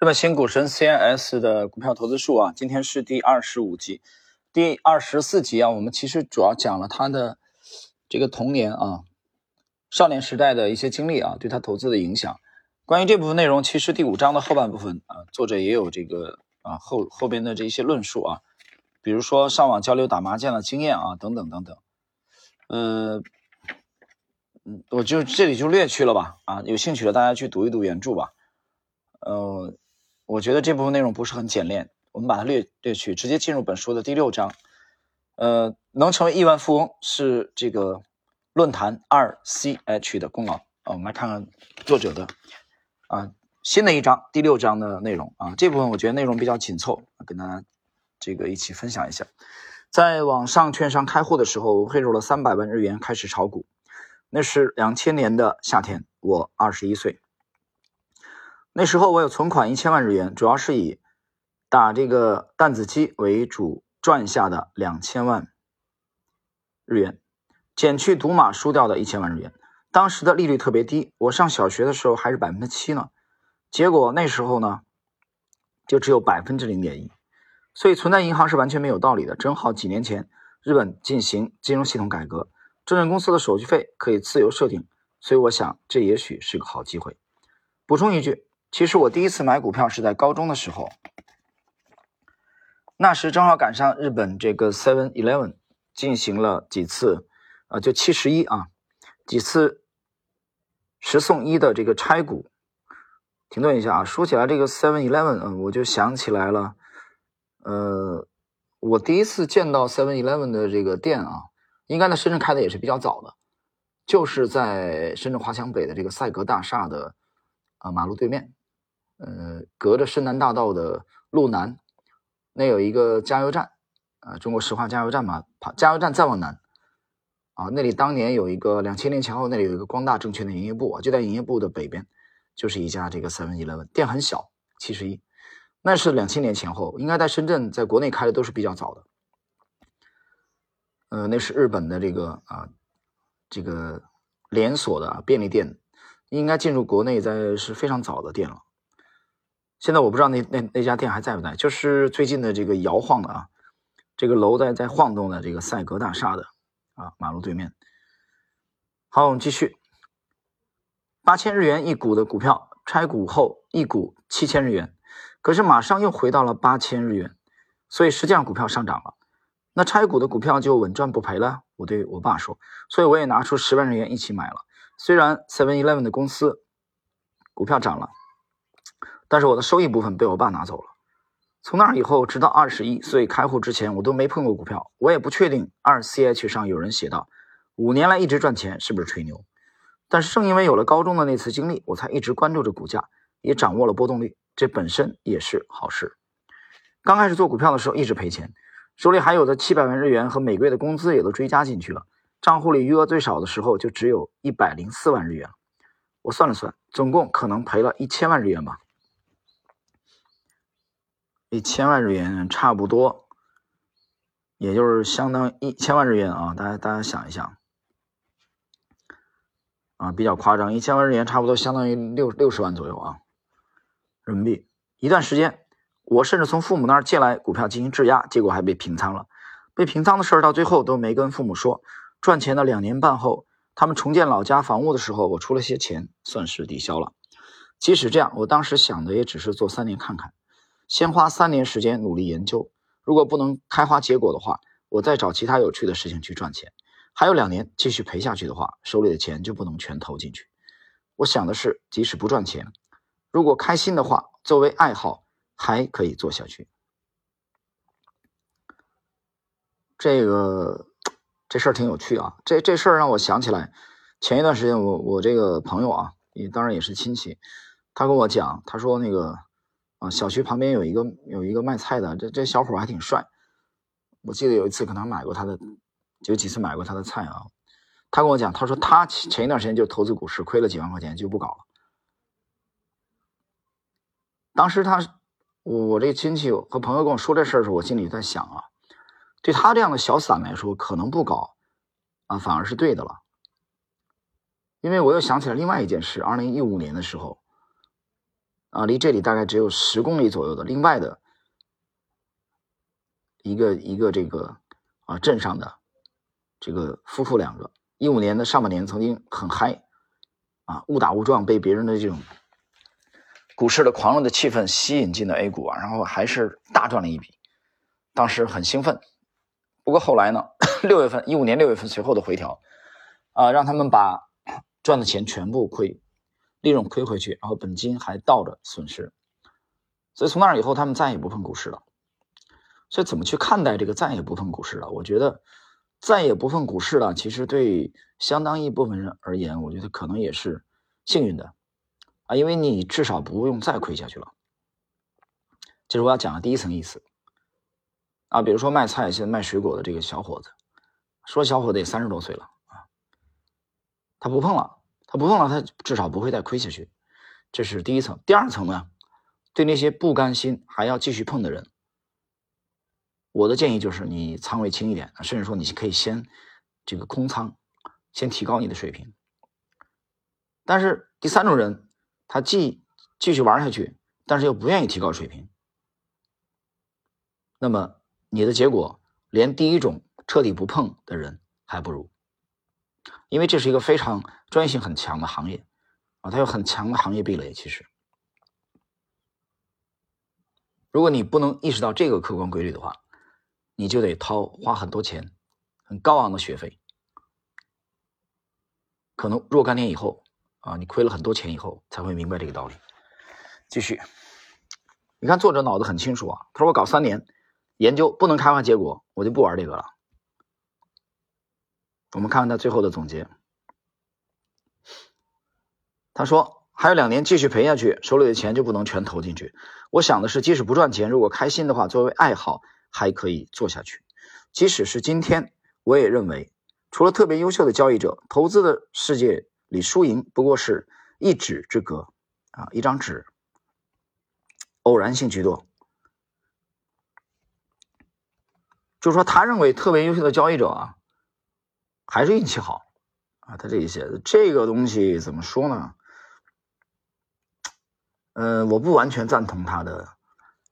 日本新股神 CIS 的股票投资术啊，今天是第二十五集，第二十四集啊，我们其实主要讲了他的这个童年啊、少年时代的一些经历啊，对他投资的影响。关于这部分内容，其实第五章的后半部分啊，作者也有这个啊后后边的这一些论述啊，比如说上网交流打麻将的经验啊，等等等等。呃，嗯，我就这里就略去了吧啊，有兴趣的大家去读一读原著吧。呃。我觉得这部分内容不是很简练，我们把它略略去，直接进入本书的第六章。呃，能成为亿万富翁是这个论坛二 CH 的功劳啊。我们来看看作者的啊新的一章第六章的内容啊。这部分我觉得内容比较紧凑，跟大家这个一起分享一下。在网上券商开户的时候，我汇入了三百万日元开始炒股。那是两千年的夏天，我二十一岁。那时候我有存款一千万日元，主要是以打这个弹子机为主赚下的两千万日元，减去赌马输掉的一千万日元。当时的利率特别低，我上小学的时候还是百分之七呢，结果那时候呢就只有百分之零点一，所以存在银行是完全没有道理的。正好几年前日本进行金融系统改革，证券公司的手续费可以自由设定，所以我想这也许是个好机会。补充一句。其实我第一次买股票是在高中的时候，那时正好赶上日本这个 Seven Eleven 进行了几次，呃，就七十一啊，几次十送一的这个拆股。停顿一下啊，说起来这个 Seven Eleven，嗯，我就想起来了，呃，我第一次见到 Seven Eleven 的这个店啊，应该在深圳开的也是比较早的，就是在深圳华强北的这个赛格大厦的啊马路对面。呃，隔着深南大道的路南，那有一个加油站，啊，中国石化加油站嘛，跑加油站再往南，啊，那里当年有一个两千年前后，那里有一个光大证券的营业部，就在营业部的北边，就是一家这个 Seven Eleven 店很小，七十一，那是两千年前后，应该在深圳，在国内开的都是比较早的，呃，那是日本的这个啊，这个连锁的便利店，应该进入国内在是非常早的店了。现在我不知道那那那家店还在不在，就是最近的这个摇晃的啊，这个楼在在晃动的这个赛格大厦的啊马路对面。好，我们继续。八千日元一股的股票拆股后，一股七千日元，可是马上又回到了八千日元，所以实际上股票上涨了。那拆股的股票就稳赚不赔了。我对我爸说，所以我也拿出十万日元一起买了。虽然 Seven Eleven 的公司股票涨了。但是我的收益部分被我爸拿走了。从那以后，直到二十一岁开户之前，我都没碰过股票。我也不确定二 CH 上有人写道五年来一直赚钱是不是吹牛。但是正因为有了高中的那次经历，我才一直关注着股价，也掌握了波动率，这本身也是好事。刚开始做股票的时候一直赔钱，手里还有的七百万日元和每个月的工资也都追加进去了，账户里余额最少的时候就只有一百零四万日元。我算了算，总共可能赔了一千万日元吧。一千万日元差不多，也就是相当一千万日元啊！大家大家想一想啊，比较夸张，一千万日元差不多相当于六六十万左右啊，人民币。一段时间，我甚至从父母那儿借来股票进行质押，结果还被平仓了。被平仓的事儿到最后都没跟父母说。赚钱的两年半后，他们重建老家房屋的时候，我出了些钱，算是抵消了。即使这样，我当时想的也只是做三年看看。先花三年时间努力研究，如果不能开花结果的话，我再找其他有趣的事情去赚钱。还有两年继续赔下去的话，手里的钱就不能全投进去。我想的是，即使不赚钱，如果开心的话，作为爱好还可以做下去。这个这事儿挺有趣啊，这这事儿让我想起来，前一段时间我我这个朋友啊，也当然也是亲戚，他跟我讲，他说那个。啊，小区旁边有一个有一个卖菜的，这这小伙还挺帅。我记得有一次可能买过他的，有几次买过他的菜啊。他跟我讲，他说他前一段时间就投资股市，亏了几万块钱就不搞了。当时他，我我这亲戚和朋友跟我说这事儿的时候，我心里在想啊，对他这样的小散来说，可能不搞啊，反而是对的了。因为我又想起来另外一件事，二零一五年的时候。啊，离这里大概只有十公里左右的另外的一个一个这个啊镇上的这个夫妇两个，一五年的上半年曾经很嗨啊，误打误撞被别人的这种股市的狂热的气氛吸引进了 A 股啊，然后还是大赚了一笔，当时很兴奋。不过后来呢，六月份一五年六月份随后的回调啊，让他们把赚的钱全部亏。利润亏回去，然后本金还倒着损失，所以从那以后他们再也不碰股市了。所以怎么去看待这个再也不碰股市了？我觉得再也不碰股市了，其实对相当一部分人而言，我觉得可能也是幸运的啊，因为你至少不用再亏下去了。这是我要讲的第一层意思啊，比如说卖菜现在卖水果的这个小伙子，说小伙子也三十多岁了啊，他不碰了。他不碰了，他至少不会再亏下去，这是第一层。第二层呢，对那些不甘心还要继续碰的人，我的建议就是你仓位轻一点，甚至说你可以先这个空仓，先提高你的水平。但是第三种人，他既继续玩下去，但是又不愿意提高水平，那么你的结果连第一种彻底不碰的人还不如。因为这是一个非常专业性很强的行业，啊，它有很强的行业壁垒。其实，如果你不能意识到这个客观规律的话，你就得掏花很多钱，很高昂的学费，可能若干年以后，啊，你亏了很多钱以后才会明白这个道理。继续，你看作者脑子很清楚啊，他说我搞三年研究不能开花结果，我就不玩这个了。我们看看他最后的总结。他说：“还有两年继续赔下去，手里的钱就不能全投进去。我想的是，即使不赚钱，如果开心的话，作为爱好还可以做下去。即使是今天，我也认为，除了特别优秀的交易者，投资的世界里输赢不过是一纸之隔啊，一张纸，偶然性居多。就是说，他认为特别优秀的交易者啊。”还是运气好啊！他这一些这个东西怎么说呢？嗯，我不完全赞同他的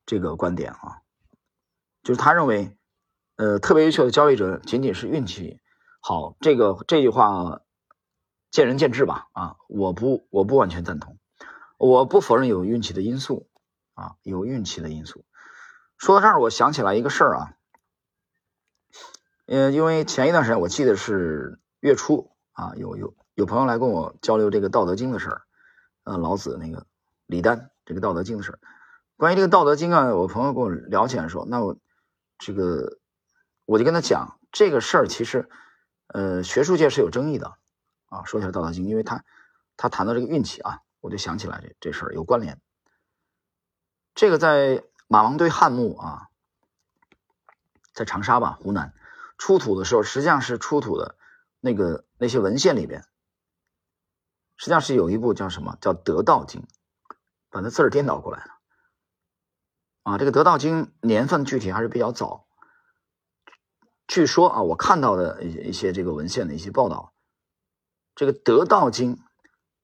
这个观点啊，就是他认为，呃，特别优秀的交易者仅仅是运气好，这个这句话见仁见智吧啊！我不我不完全赞同，我不否认有运气的因素啊，有运气的因素。说到这儿，我想起来一个事儿啊。呃，因为前一段时间我记得是月初啊，有有有朋友来跟我交流这个《道德经》的事儿，呃，老子那个李丹这个《道德经》的事儿。关于这个《道德经》啊，我朋友跟我聊起来说，那我这个我就跟他讲这个事儿，其实呃，学术界是有争议的啊。说起来《道德经》，因为他他谈到这个运气啊，我就想起来这这事儿有关联。这个在马王堆汉墓啊，在长沙吧，湖南。出土的时候，实际上是出土的那个那些文献里边，实际上是有一部叫什么叫《得道经》，把那字儿颠倒过来了。啊，这个《得道经》年份具体还是比较早。据说啊，我看到的一一些这个文献的一些报道，这个《得道经》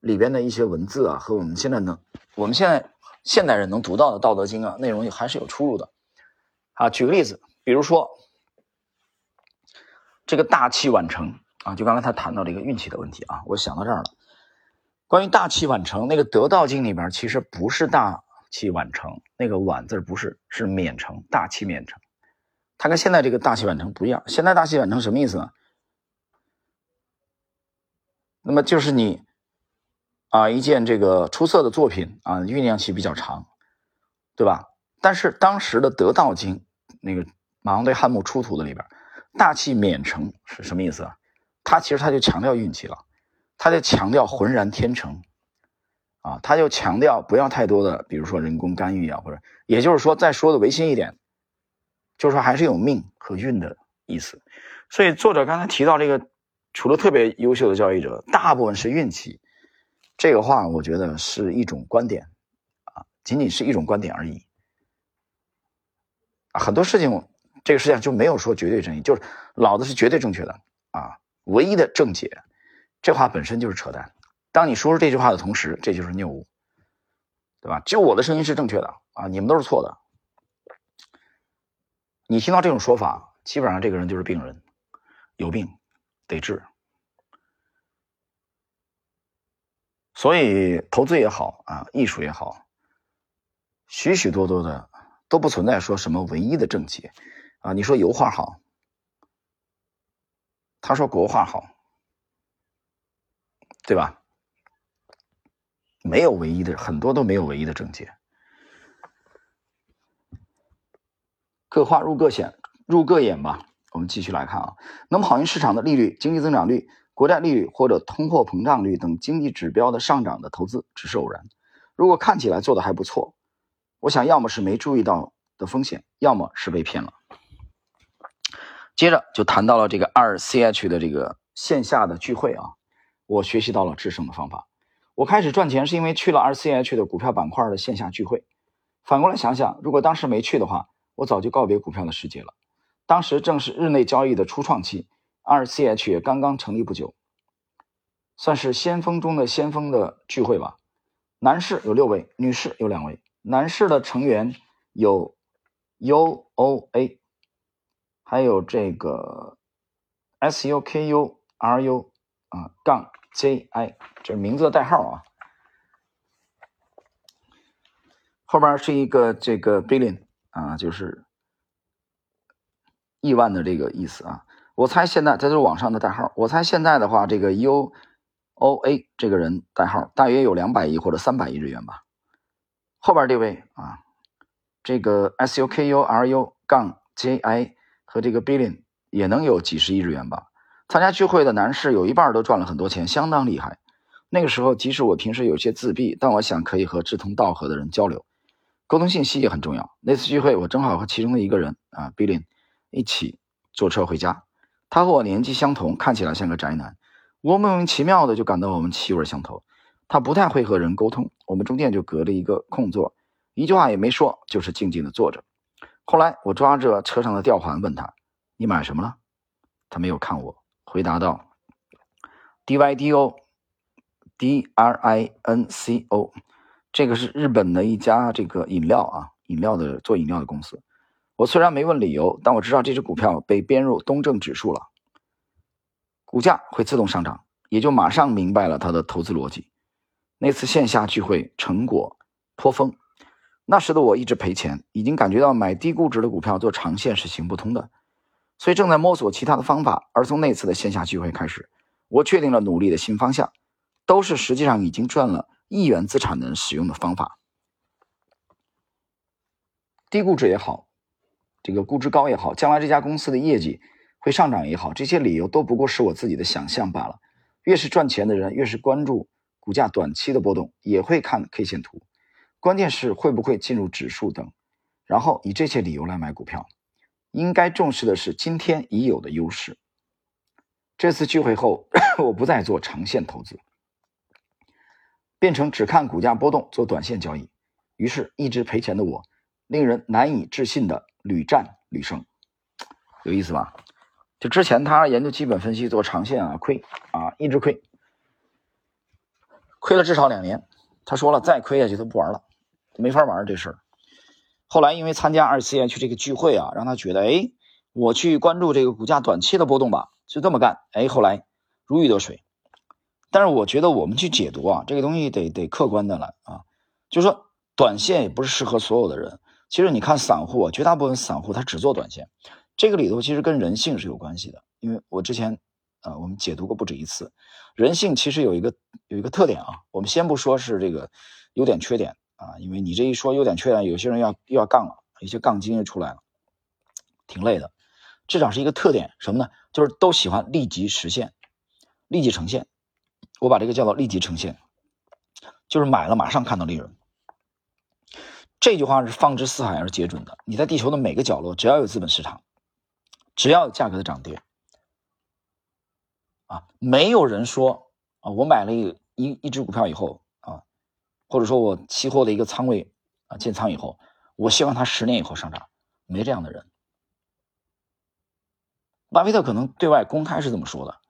里边的一些文字啊，和我们现在能我们现在现代人能读到的《道德经》啊，内容还是有出入的。啊，举个例子，比如说。这个大器晚成啊，就刚才他谈到这个运气的问题啊，我想到这儿了。关于大器晚成，那个《得道经》里边其实不是大器晚成，那个“晚”字不是，是免成，大器免成。它跟现在这个大器晚成不一样。现在大器晚成什么意思呢？那么就是你啊，一件这个出色的作品啊，酝酿期比较长，对吧？但是当时的《得道经》那个马王堆汉墓出土的里边。大器免成是什么意思啊？他其实他就强调运气了，他就强调浑然天成，啊，他就强调不要太多的，比如说人工干预啊，或者也就是说再说的违心一点，就是说还是有命和运的意思。所以作者刚才提到这个，除了特别优秀的交易者，大部分是运气，这个话我觉得是一种观点，啊，仅仅是一种观点而已，啊，很多事情。这个世界上就没有说绝对正义，就是老子是绝对正确的啊！唯一的正解，这话本身就是扯淡。当你说出这句话的同时，这就是谬误，对吧？就我的声音是正确的啊，你们都是错的。你听到这种说法，基本上这个人就是病人，有病得治。所以投资也好啊，艺术也好，许许多多的都不存在说什么唯一的正解啊。你说油画好，他说国画好，对吧？没有唯一的，很多都没有唯一的正解。各花入各眼，入各眼吧。我们继续来看啊，能跑赢市场的利率、经济增长率。国债利率或者通货膨胀率等经济指标的上涨的投资只是偶然。如果看起来做的还不错，我想要么是没注意到的风险，要么是被骗了。接着就谈到了这个二 CH 的这个线下的聚会啊，我学习到了制胜的方法。我开始赚钱是因为去了二 CH 的股票板块的线下聚会。反过来想想，如果当时没去的话，我早就告别股票的世界了。当时正是日内交易的初创期。二 CH 也刚刚成立不久，算是先锋中的先锋的聚会吧。男士有六位，女士有两位。男士的成员有 UOA，还有这个 SUKURU 啊杠 JI，这是名字的代号啊。后边是一个这个 billion 啊，就是亿万的这个意思啊。我猜现在这都是网上的代号。我猜现在的话，这个 U O A 这个人代号大约有两百亿或者三百亿日元吧。后边这位啊，这个 S U K U R U 杠 J I 和这个 Billion 也能有几十亿日元吧。参加聚会的男士有一半都赚了很多钱，相当厉害。那个时候，即使我平时有些自闭，但我想可以和志同道合的人交流，沟通信息也很重要。那次聚会，我正好和其中的一个人啊，Billion 一起坐车回家。他和我年纪相同，看起来像个宅男。我莫名其妙的就感到我们气味相投。他不太会和人沟通，我们中间就隔了一个空座，一句话也没说，就是静静的坐着。后来我抓着车上的吊环问他：“你买什么了？”他没有看我，回答道：“DYDO，D-R-I-N-C-O，这个是日本的一家这个饮料啊，饮料的做饮料的公司。”我虽然没问理由，但我知道这只股票被编入东证指数了，股价会自动上涨，也就马上明白了他的投资逻辑。那次线下聚会成果颇丰，那时的我一直赔钱，已经感觉到买低估值的股票做长线是行不通的，所以正在摸索其他的方法。而从那次的线下聚会开始，我确定了努力的新方向，都是实际上已经赚了亿元资产的人使用的方法。低估值也好。这个估值高也好，将来这家公司的业绩会上涨也好，这些理由都不过是我自己的想象罢了。越是赚钱的人，越是关注股价短期的波动，也会看 K 线图，关键是会不会进入指数等，然后以这些理由来买股票。应该重视的是今天已有的优势。这次聚会后，我不再做长线投资，变成只看股价波动做短线交易。于是，一直赔钱的我，令人难以置信的。屡战屡胜，有意思吧？就之前他研究基本分析做长线啊，亏啊，一直亏，亏了至少两年。他说了，再亏下去他不玩了，没法玩这事儿。后来因为参加二 C 去这个聚会啊，让他觉得，哎，我去关注这个股价短期的波动吧，就这么干。哎，后来如鱼得水。但是我觉得我们去解读啊，这个东西得得客观的来啊，就是说短线也不是适合所有的人。其实你看散户，绝大部分散户他只做短线，这个里头其实跟人性是有关系的。因为我之前，呃，我们解读过不止一次，人性其实有一个有一个特点啊。我们先不说是这个优点缺点啊，因为你这一说优点缺点，有些人要又要杠了，一些杠精又出来了，挺累的。至少是一个特点，什么呢？就是都喜欢立即实现，立即呈现。我把这个叫做立即呈现，就是买了马上看到利润。这句话是放之四海而皆准的。你在地球的每个角落，只要有资本市场，只要有价格的涨跌，啊，没有人说啊，我买了一一一只股票以后，或者说我期货的一个仓位啊建仓以后，我希望它十年以后上涨，没这样的人。巴菲特可能对外公开是这么说的，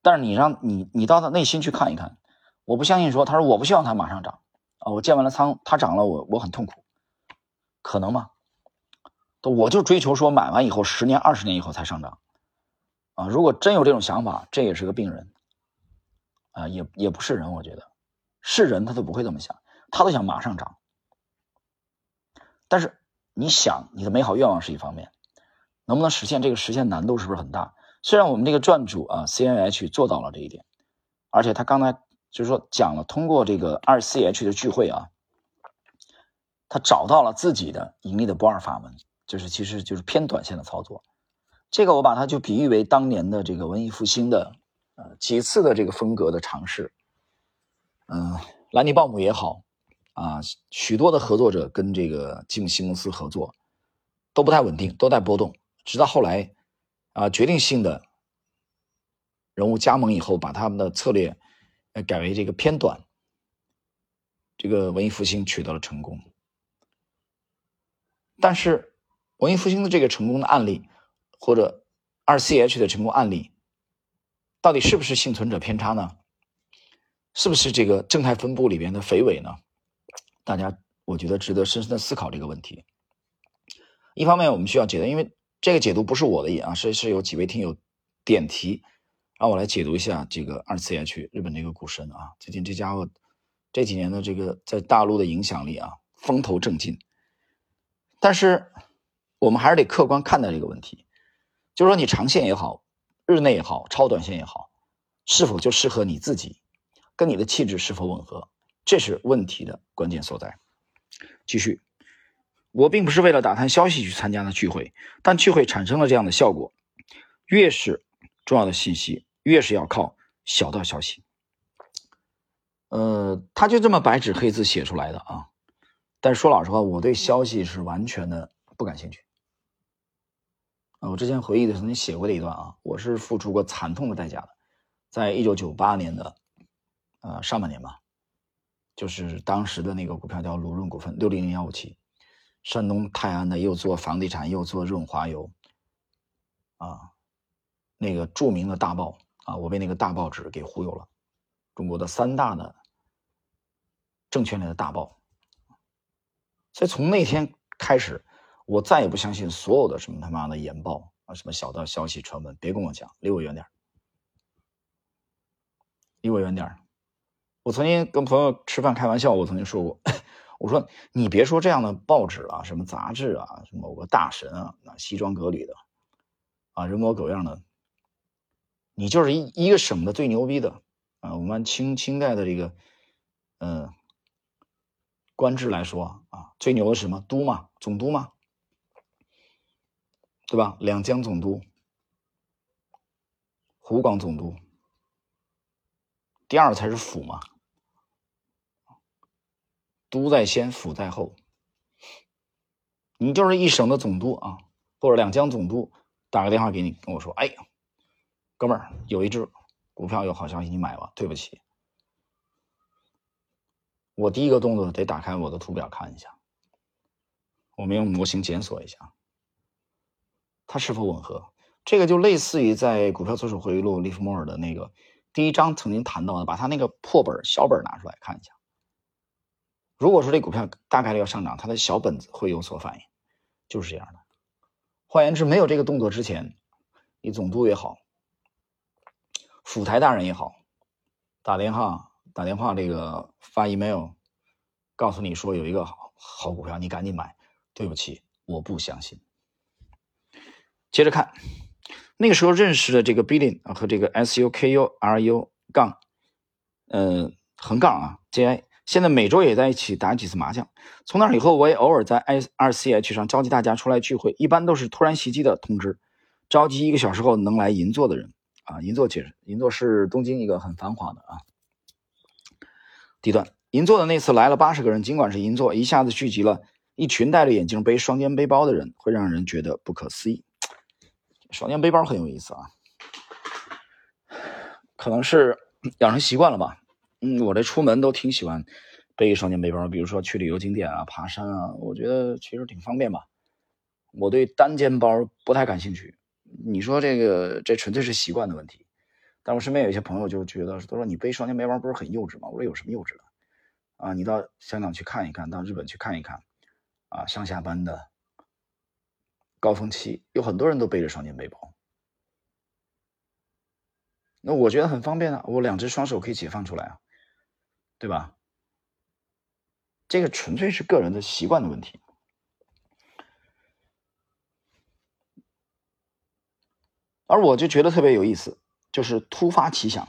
但是你让你你到他内心去看一看，我不相信说他说我不希望它马上涨。啊，我建完了仓，它涨了，我我很痛苦，可能吗？我就追求说买完以后十年、二十年以后才上涨，啊，如果真有这种想法，这也是个病人，啊，也也不是人，我觉得是人他都不会这么想，他都想马上涨。但是你想你的美好愿望是一方面，能不能实现这个实现难度是不是很大？虽然我们这个撰主啊 C N H 做到了这一点，而且他刚才就是说讲了通过这个二 C H 的聚会啊，他找到了自己的盈利的不二法门。就是其实就是偏短线的操作，这个我把它就比喻为当年的这个文艺复兴的呃几次的这个风格的尝试，嗯，兰尼鲍姆也好啊，许多的合作者跟这个吉姆西蒙斯合作都不太稳定，都在波动，直到后来啊决定性的人物加盟以后，把他们的策略改为这个偏短，这个文艺复兴取得了成功，但是。文艺复兴的这个成功的案例，或者二 CH 的成功案例，到底是不是幸存者偏差呢？是不是这个正态分布里边的肥尾呢？大家我觉得值得深深的思考这个问题。一方面我们需要解读，因为这个解读不是我的意啊，是是有几位听友点题，让我来解读一下这个二次元区日本这个股神啊，最近这家伙这几年的这个在大陆的影响力啊，风头正劲，但是。我们还是得客观看待这个问题，就是说你长线也好，日内也好，超短线也好，是否就适合你自己，跟你的气质是否吻合，这是问题的关键所在。继续，我并不是为了打探消息去参加的聚会，但聚会产生了这样的效果。越是重要的信息，越是要靠小道消息。呃，他就这么白纸黑字写出来的啊。但是说老实话，我对消息是完全的不感兴趣。啊，我之前回忆的曾经写过的一段啊，我是付出过惨痛的代价的，在一九九八年的呃上半年吧，就是当时的那个股票叫鲁润股份六零零幺五七，山东泰安的又做房地产又做润滑油，啊，那个著名的大报啊，我被那个大报纸给忽悠了，中国的三大的证券类的大报，所以从那天开始。我再也不相信所有的什么他妈的研报啊，什么小道消息传闻，别跟我讲，离我远点离我远点我曾经跟朋友吃饭开玩笑，我曾经说过，我说你别说这样的报纸啊，什么杂志啊，某个大神啊，那西装革履的，啊，人模狗样的，你就是一一个省的最牛逼的啊。我们清清代的这个，嗯，官制来说啊，最牛的是什么？都嘛，总督嘛。对吧？两江总督、湖广总督，第二才是府嘛。都在先，府在后。你就是一省的总督啊，或者两江总督，打个电话给你，跟我说：“哎，哥们儿，有一只股票有好消息，你买吧。”对不起，我第一个动作得打开我的图表看一下，我们用模型检索一下。它是否吻合？这个就类似于在《股票左手回忆录》利弗莫尔的那个第一章曾经谈到的，把他那个破本小本拿出来看一下。如果说这股票大概率要上涨，它的小本子会有所反应，就是这样的。换言之，没有这个动作之前，你总督也好，府台大人也好，打电话打电话这个发 email，告诉你说有一个好好股票，你赶紧买。对不起，我不相信。接着看，那个时候认识的这个 Billion 和这个 S U K U R U 杠，呃横杠啊 J I，现在每周也在一起打几次麻将。从那以后，我也偶尔在 I 二 C H 上召集大家出来聚会，一般都是突然袭击的通知，召集一个小时后能来银座的人啊。银座其实银座是东京一个很繁华的啊地段。银座的那次来了八十个人，尽管是银座，一下子聚集了一群戴着眼镜背双肩背包的人，会让人觉得不可思议。双肩背包很有意思啊，可能是养成习惯了吧。嗯，我这出门都挺喜欢背一双肩背包，比如说去旅游景点啊、爬山啊，我觉得其实挺方便吧。我对单肩包不太感兴趣。你说这个，这纯粹是习惯的问题。但我身边有一些朋友就觉得，都说你背双肩背包不是很幼稚吗？我说有什么幼稚的？啊，你到香港去看一看，到日本去看一看，啊，上下班的高峰期，有很多人都背着双肩背包。那我觉得很方便啊，我两只双手可以解放出来啊，对吧？这个纯粹是个人的习惯的问题。而我就觉得特别有意思，就是突发奇想，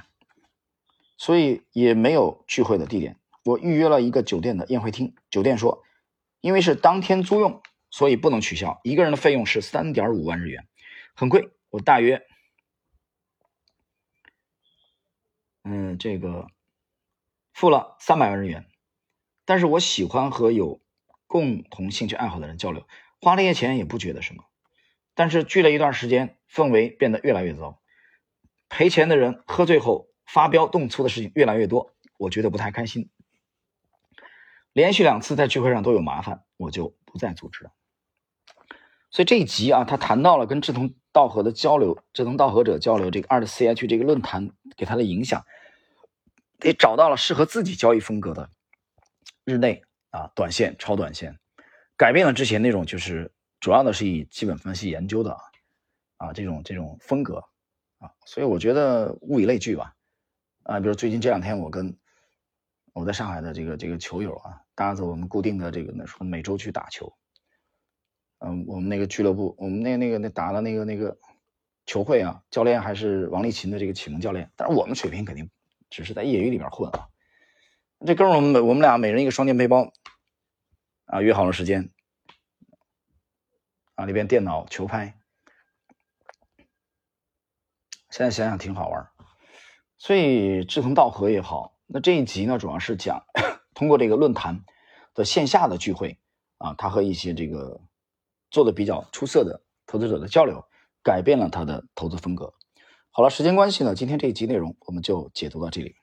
所以也没有聚会的地点。我预约了一个酒店的宴会厅，酒店说，因为是当天租用，所以不能取消。一个人的费用是三点五万日元，很贵。我大约。嗯，这个付了三百万日元，但是我喜欢和有共同兴趣爱好的人交流，花那些钱也不觉得什么。但是聚了一段时间，氛围变得越来越糟，赔钱的人喝醉后发飙动粗的事情越来越多，我觉得不太开心。连续两次在聚会上都有麻烦，我就不再组织了。所以这一集啊，他谈到了跟志同道合的交流，志同道合者交流这个二的 CH 这个论坛给他的影响，也找到了适合自己交易风格的日内啊短线、超短线，改变了之前那种就是主要的是以基本分析研究的啊这种这种风格啊，所以我觉得物以类聚吧啊，比如最近这两天我跟我在上海的这个这个球友啊，搭着我们固定的这个那说每周去打球。嗯，我们那个俱乐部，我们那那个那打了那个那个球会啊，教练还是王励勤的这个启蒙教练，但是我们水平肯定只是在业余里面混啊。这哥们我们我们俩每人一个双肩背包啊，约好了时间啊，里边电脑球拍，现在想想挺好玩所以志同道合也好，那这一集呢，主要是讲通过这个论坛的线下的聚会啊，他和一些这个。做的比较出色的投资者的交流，改变了他的投资风格。好了，时间关系呢，今天这一集内容我们就解读到这里。